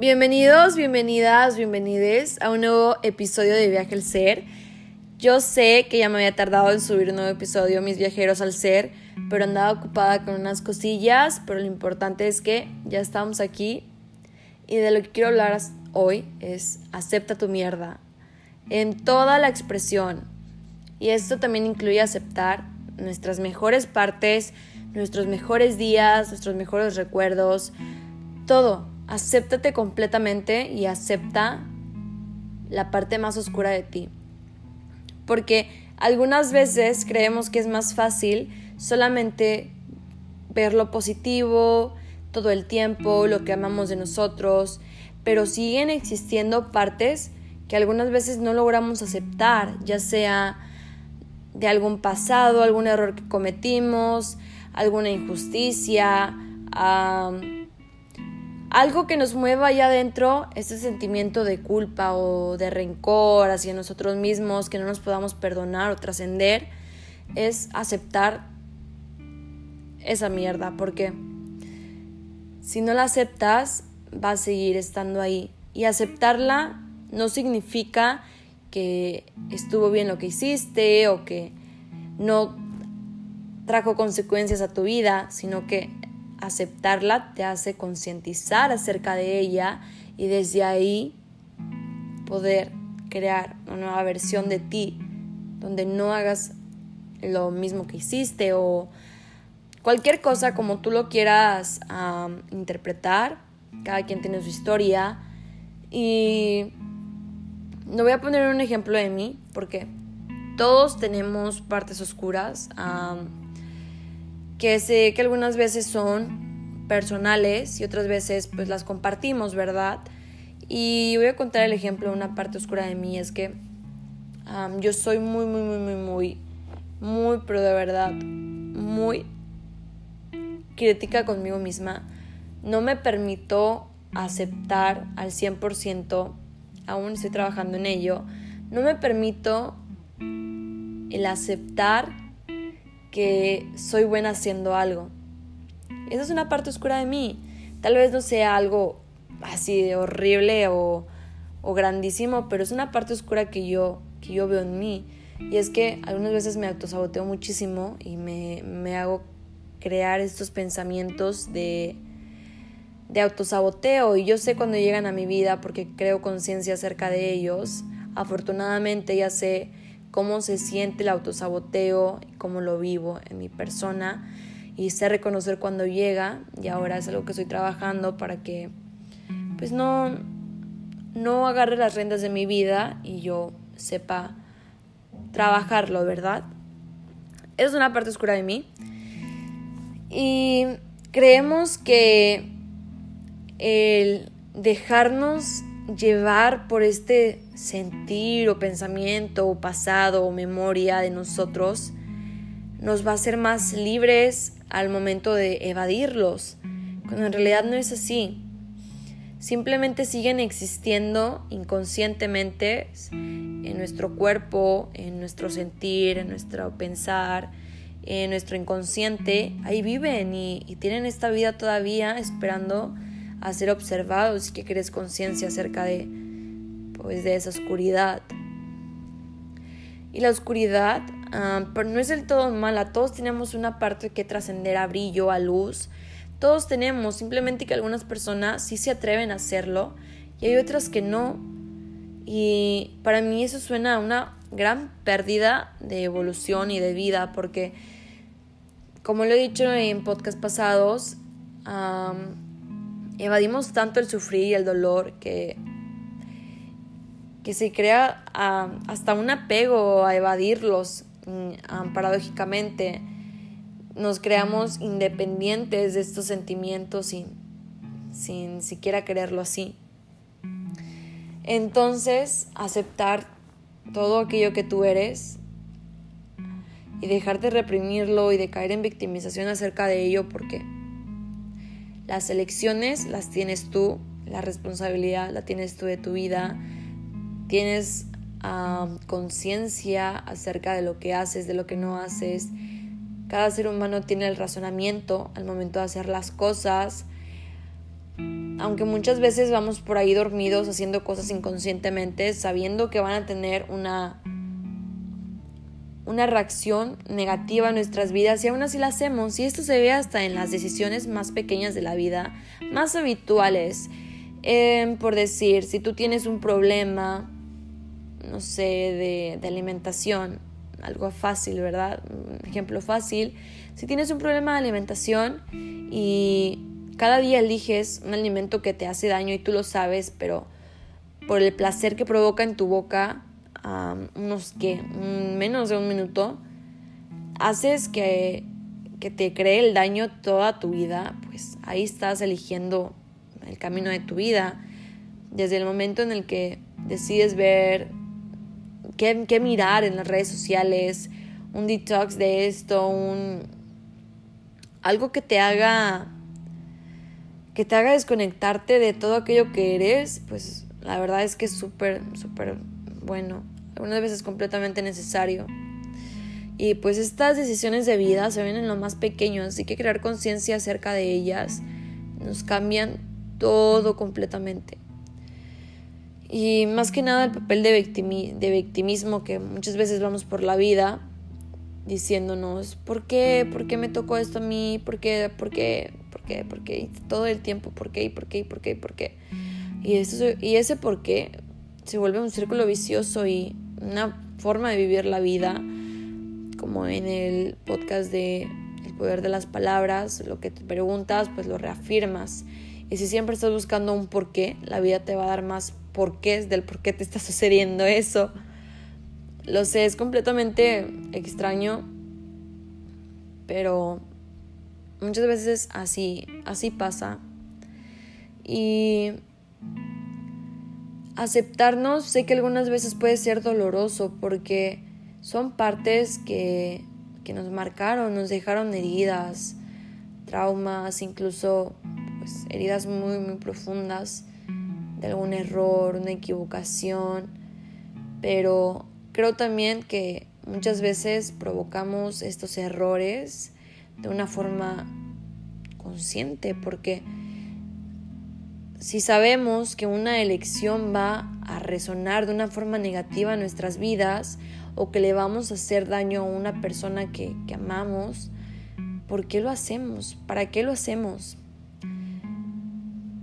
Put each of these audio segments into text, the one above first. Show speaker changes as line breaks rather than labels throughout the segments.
Bienvenidos, bienvenidas, bienvenides a un nuevo episodio de Viaje al Ser. Yo sé que ya me había tardado en subir un nuevo episodio, mis viajeros al ser, pero andaba ocupada con unas cosillas, pero lo importante es que ya estamos aquí y de lo que quiero hablar hoy es acepta tu mierda en toda la expresión. Y esto también incluye aceptar nuestras mejores partes, nuestros mejores días, nuestros mejores recuerdos, todo. Acéptate completamente y acepta la parte más oscura de ti. Porque algunas veces creemos que es más fácil solamente ver lo positivo todo el tiempo, lo que amamos de nosotros, pero siguen existiendo partes que algunas veces no logramos aceptar, ya sea de algún pasado, algún error que cometimos, alguna injusticia, algo que nos mueva allá adentro, ese sentimiento de culpa o de rencor hacia nosotros mismos, que no nos podamos perdonar o trascender, es aceptar esa mierda, porque si no la aceptas, va a seguir estando ahí. Y aceptarla no significa que estuvo bien lo que hiciste o que no trajo consecuencias a tu vida, sino que aceptarla te hace concientizar acerca de ella y desde ahí poder crear una nueva versión de ti donde no hagas lo mismo que hiciste o cualquier cosa como tú lo quieras interpretar. Cada quien tiene su historia y no voy a poner un ejemplo de mí porque todos tenemos partes oscuras que sé que algunas veces son personales y otras veces pues las compartimos, ¿verdad? Y voy a contar el ejemplo de una parte oscura de mí, es que yo soy muy, muy, muy, muy, muy, muy, pero de verdad, muy crítica conmigo misma. No me permito aceptar al 100%, aún estoy trabajando en ello, no me permito el aceptar que soy buena haciendo algo. Esa es una parte oscura de mí. Tal vez no sea algo así de horrible o, grandísimo, pero es una parte oscura que yo, que yo veo en mí. Y es que algunas veces me autosaboteo muchísimo y me, me hago crear estos pensamientos de, de autosaboteo. Y yo sé cuando llegan a mi vida porque creo conciencia acerca de ellos. Afortunadamente ya sé cómo se siente el autosaboteo, cómo lo vivo en mi persona y sé reconocer cuando llega y ahora es algo que estoy trabajando para que pues no no agarre las riendas de mi vida y yo sepa trabajarlo, ¿verdad? Es una parte oscura de mí. Y creemos que el dejarnos llevar por este sentir o pensamiento o pasado o memoria de nosotros nos va a hacer más libres al momento de evadirlos, cuando en realidad no es así. Simplemente siguen existiendo inconscientemente en nuestro cuerpo, en nuestro sentir, en nuestro pensar, en nuestro inconsciente. Ahí viven y, tienen esta vida todavía esperando a ser observados y que crees conciencia acerca de, pues, de esa oscuridad. Y la oscuridad, ah, pero no es del todo mala, todos tenemos una parte que trascender a brillo, a luz, todos tenemos, simplemente que algunas personas sí se atreven a hacerlo y hay otras que no. Y para mí eso suena a una gran pérdida de evolución y de vida porque, como lo he dicho en podcast pasados, evadimos tanto el sufrir y el dolor que, que se crea hasta un apego a evadirlos mm, paradójicamente. Nos creamos independientes de estos sentimientos sin, sin siquiera quererlo así. Entonces, aceptar todo aquello que tú eres y dejar de reprimirlo y de caer en victimización acerca de ello porque las elecciones las tienes tú, la responsabilidad la tienes tú de tu vida, tienes conciencia acerca de lo que haces, de lo que no haces. Cada ser humano tiene el razonamiento al momento de hacer las cosas. aunque muchas veces vamos por ahí dormidos haciendo cosas inconscientemente, sabiendo que van a tener una una reacción negativa en nuestras vidas y aún así la hacemos. Y esto se ve hasta en las decisiones más pequeñas de la vida, más habituales. Em, por decir, si tú tienes un problema, no sé, de, alimentación, algo fácil, ¿verdad? Un ejemplo fácil. Si tienes un problema de alimentación y cada día eliges un alimento que te hace daño y tú lo sabes, pero por el placer que provoca en tu boca, unos que menos de un minuto, haces que, que te cree el daño toda tu vida, pues ahí estás eligiendo el camino de tu vida. Desde el momento en el que decides ver qué, mirar en las redes sociales, un detox de esto, un algo que te haga que te haga desconectarte de todo aquello que eres, pues la verdad es que es súper, súper bueno, algunas veces completamente necesario. Y pues estas decisiones de vida se ven en lo más pequeño, así que crear conciencia acerca de ellas nos cambian todo completamente. Y más que nada el papel de, de victimismo que muchas veces vamos por la vida diciéndonos, ¿por qué? ¿Por qué me tocó esto a mí? ¿Por qué? ¿Por qué? ¿Por qué? ¿Por qué? todo el tiempo, ¿por qué? ¿Y por qué? ¿Y por qué? ¿Y por qué? Y, eso, y ese por qué se vuelve un círculo vicioso y una forma de vivir la vida, como en el podcast de El poder de las palabras, lo que te preguntas, pues lo reafirmas. Y si siempre estás buscando un porqué, la vida te va a dar más porqués del por qué te está sucediendo eso. Lo sé, es completamente extraño, pero muchas veces así, así pasa. Y aceptarnos sé que algunas veces puede ser doloroso porque son partes que, que nos marcaron, nos dejaron heridas, traumas, incluso pues, heridas muy, muy profundas de algún error, una equivocación, pero creo también que muchas veces provocamos estos errores de una forma consciente porque si sabemos que una elección va a resonar de una forma negativa en nuestras vidas o que le vamos a hacer daño a una persona que, amamos, ¿por qué lo hacemos? ¿Para qué lo hacemos?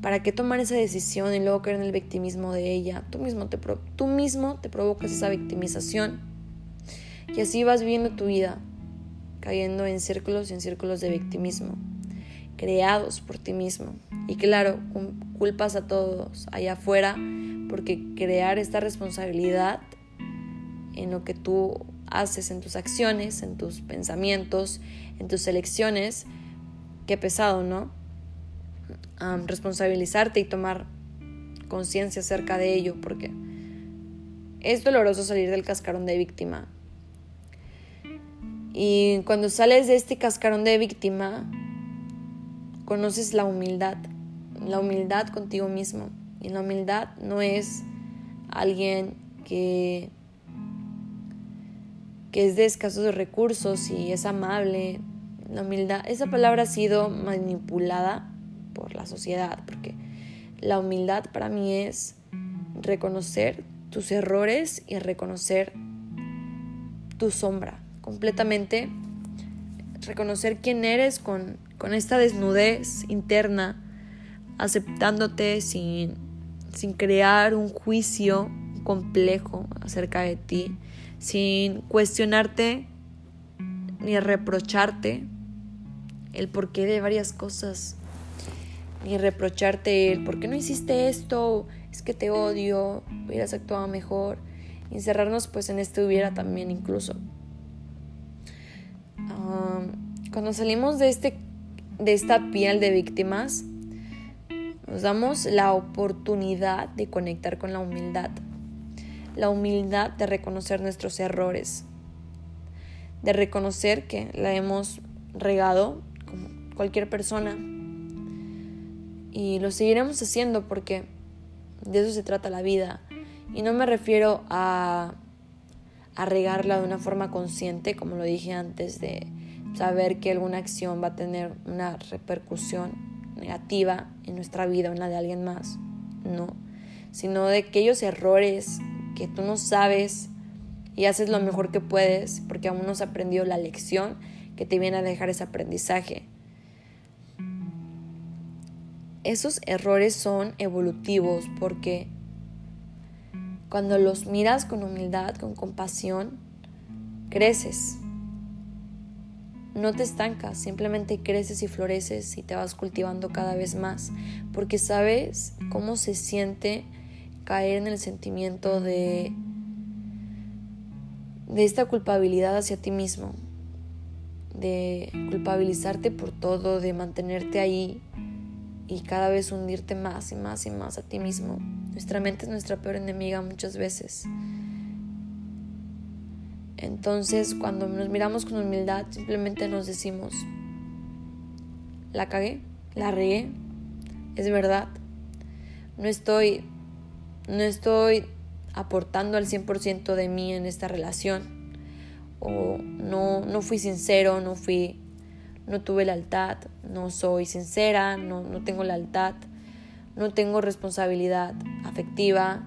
¿Para qué tomar esa decisión y luego caer en el victimismo de ella? Tú mismo te, tú mismo te provocas esa victimización y así vas viviendo tu vida, cayendo en círculos y en círculos de victimismo creados por ti mismo. Y claro, culpas a todos allá afuera porque crear esta responsabilidad en lo que tú haces, en tus acciones, en tus pensamientos, en tus elecciones, qué pesado, ¿no? Responsabilizarte y tomar conciencia acerca de ello porque es doloroso salir del cascarón de víctima. Y cuando sales de este cascarón de víctima, conoces la humildad, la humildad contigo mismo. Y la humildad no es alguien que, que es de escasos recursos y es amable. La humildad, esa palabra ha sido manipulada por la sociedad, porque la humildad para mí es reconocer tus errores y reconocer tu sombra completamente, reconocer quién eres con con esta desnudez interna, aceptándote sin, sin crear un juicio complejo acerca de ti, sin cuestionarte ni reprocharte el porqué de varias cosas, ni reprocharte el por qué no hiciste esto, es que te odio, hubieras actuado mejor, encerrarnos pues en este hubiera también incluso. cuando salimos de este de esta piel de víctimas, nos damos la oportunidad de conectar con la humildad, la humildad de reconocer nuestros errores, de reconocer que la hemos regado como cualquier persona y lo seguiremos haciendo porque de eso se trata la vida y no me refiero a, a regarla de una forma consciente como lo dije antes de saber que alguna acción va a tener una repercusión. negativa en nuestra vida o en la de alguien más, no, sino de aquellos errores que tú no sabes y haces lo mejor que puedes porque aún no has aprendido la lección que te viene a dejar ese aprendizaje. Esos errores son evolutivos porque cuando los miras con humildad, con compasión, creces. No te estancas, simplemente creces y floreces y te vas cultivando cada vez más, porque sabes cómo se siente caer en el sentimiento de de esta culpabilidad hacia ti mismo, de culpabilizarte por todo, de mantenerte ahí y cada vez hundirte más y más y más a ti mismo. Nuestra mente es nuestra peor enemiga muchas veces. Entonces, cuando nos miramos con humildad, simplemente nos decimos, la cagué, la regué, es verdad. No estoy no estoy aportando al 100% de mí en esta relación o no, no fui sincero, no fui, no tuve lealtad, no soy sincera, no, no tengo lealtad, no tengo responsabilidad afectiva,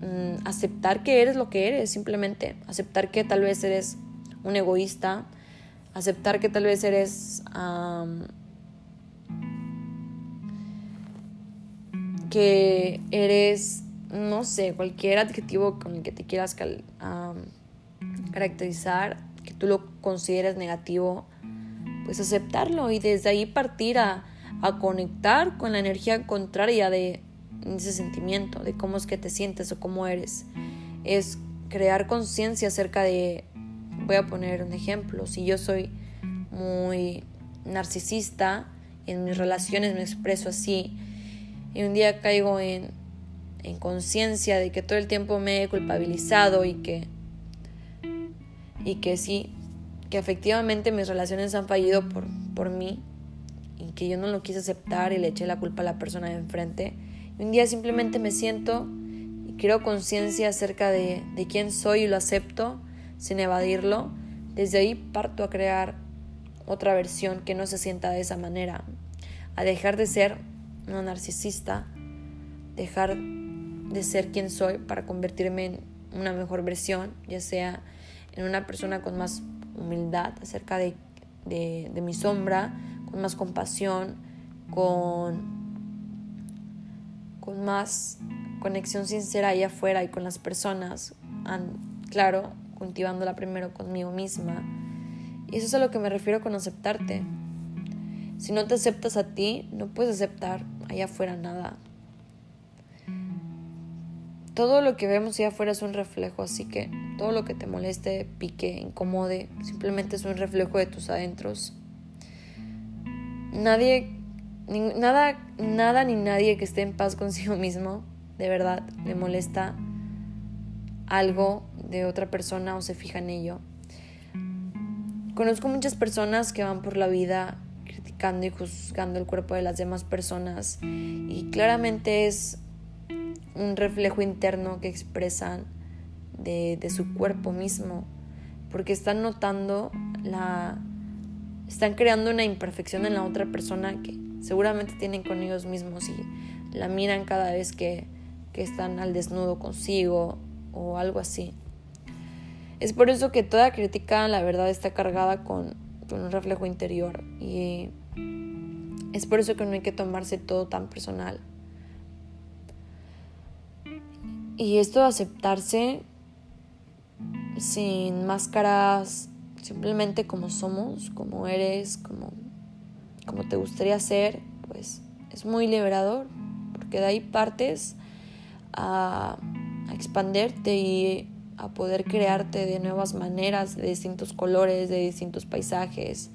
mm, aceptar que eres lo que eres, simplemente aceptar que tal vez eres un egoísta, aceptar que tal vez eres que eres no sé, cualquier adjetivo con el que te quieras caracterizar, tú lo consideres negativo, pues aceptarlo y desde ahí partir a, a conectar con la energía contraria de ese sentimiento, de cómo es que te sientes o cómo eres. Es crear conciencia acerca de, voy a poner un ejemplo, si yo soy muy narcisista, en mis relaciones me expreso así, y un día caigo en en conciencia de que todo el tiempo me he culpabilizado y que, y que sí, que efectivamente mis relaciones han fallido por, por mí y que yo no lo quise aceptar y le eché la culpa a la persona de enfrente. Y un día simplemente me siento y creo conciencia acerca de, de quién soy y lo acepto sin evadirlo. Desde ahí parto a crear otra versión que no se sienta de esa manera, a dejar de ser una narcisista, dejar de ser quien soy para convertirme en una mejor versión, ya sea en una persona con más humildad acerca de, de, mi sombra, con más compasión, con, con más conexión sincera ahí afuera y con las personas, claro, cultivándola primero conmigo misma. Y eso es a lo que me refiero con aceptarte. Si no te aceptas a ti, no puedes aceptar allá afuera nada todo lo que vemos allá afuera es un reflejo, así que todo lo que te moleste, pique, incomode, simplemente es un reflejo de tus adentros. Nadie, nada, nada ni nadie que esté en paz consigo mismo, de verdad, le molesta algo de otra persona o se fija en ello. Conozco muchas personas que van por la vida criticando y juzgando el cuerpo de las demás personas y claramente es un reflejo interno que expresan de, su cuerpo mismo, porque están notando la... están creando una imperfección en la otra persona que seguramente tienen con ellos mismos y la miran cada vez que, que están al desnudo consigo o algo así. Es por eso que toda crítica, la verdad, está cargada con, con un reflejo interior y es por eso que no hay que tomarse todo tan personal. Y esto de aceptarse sin máscaras, simplemente como somos, como eres, como, como te gustaría ser, pues es muy liberador, porque de ahí partes a, a expanderte y a poder crearte de nuevas maneras, de distintos colores, de distintos paisajes,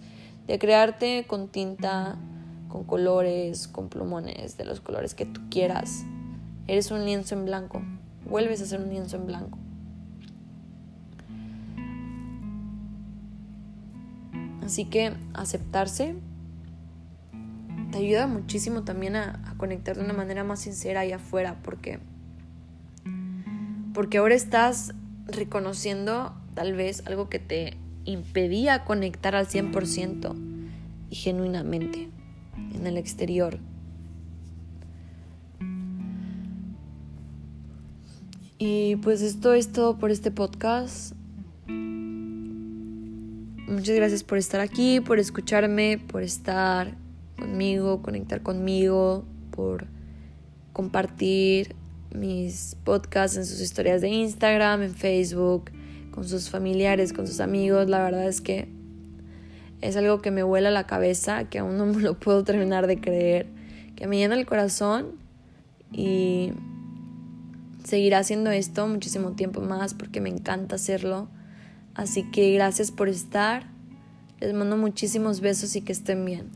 de crearte con tinta, con colores, con plumones, de los colores que tú quieras. Eres un lienzo en blanco vuelves a ser un lienzo en blanco. Así que aceptarse te ayuda muchísimo también a, conectar de una manera más sincera ahí afuera, porque, porque ahora estás reconociendo tal vez algo que te impedía conectar al 100% y genuinamente. en el exterior. Y pues esto es todo por este podcast. Muchas gracias por estar aquí, por escucharme, por estar conmigo, conectar conmigo, por compartir mis podcasts en sus historias de Instagram, en Facebook, con sus familiares, con sus amigos. La verdad es que es algo que me vuela la cabeza, que aún no me lo puedo terminar de creer, que me llena el corazón y seguirá haciendo esto muchísimo tiempo más porque me encanta hacerlo. Así que gracias por estar. Les mando muchísimos besos y que estén bien.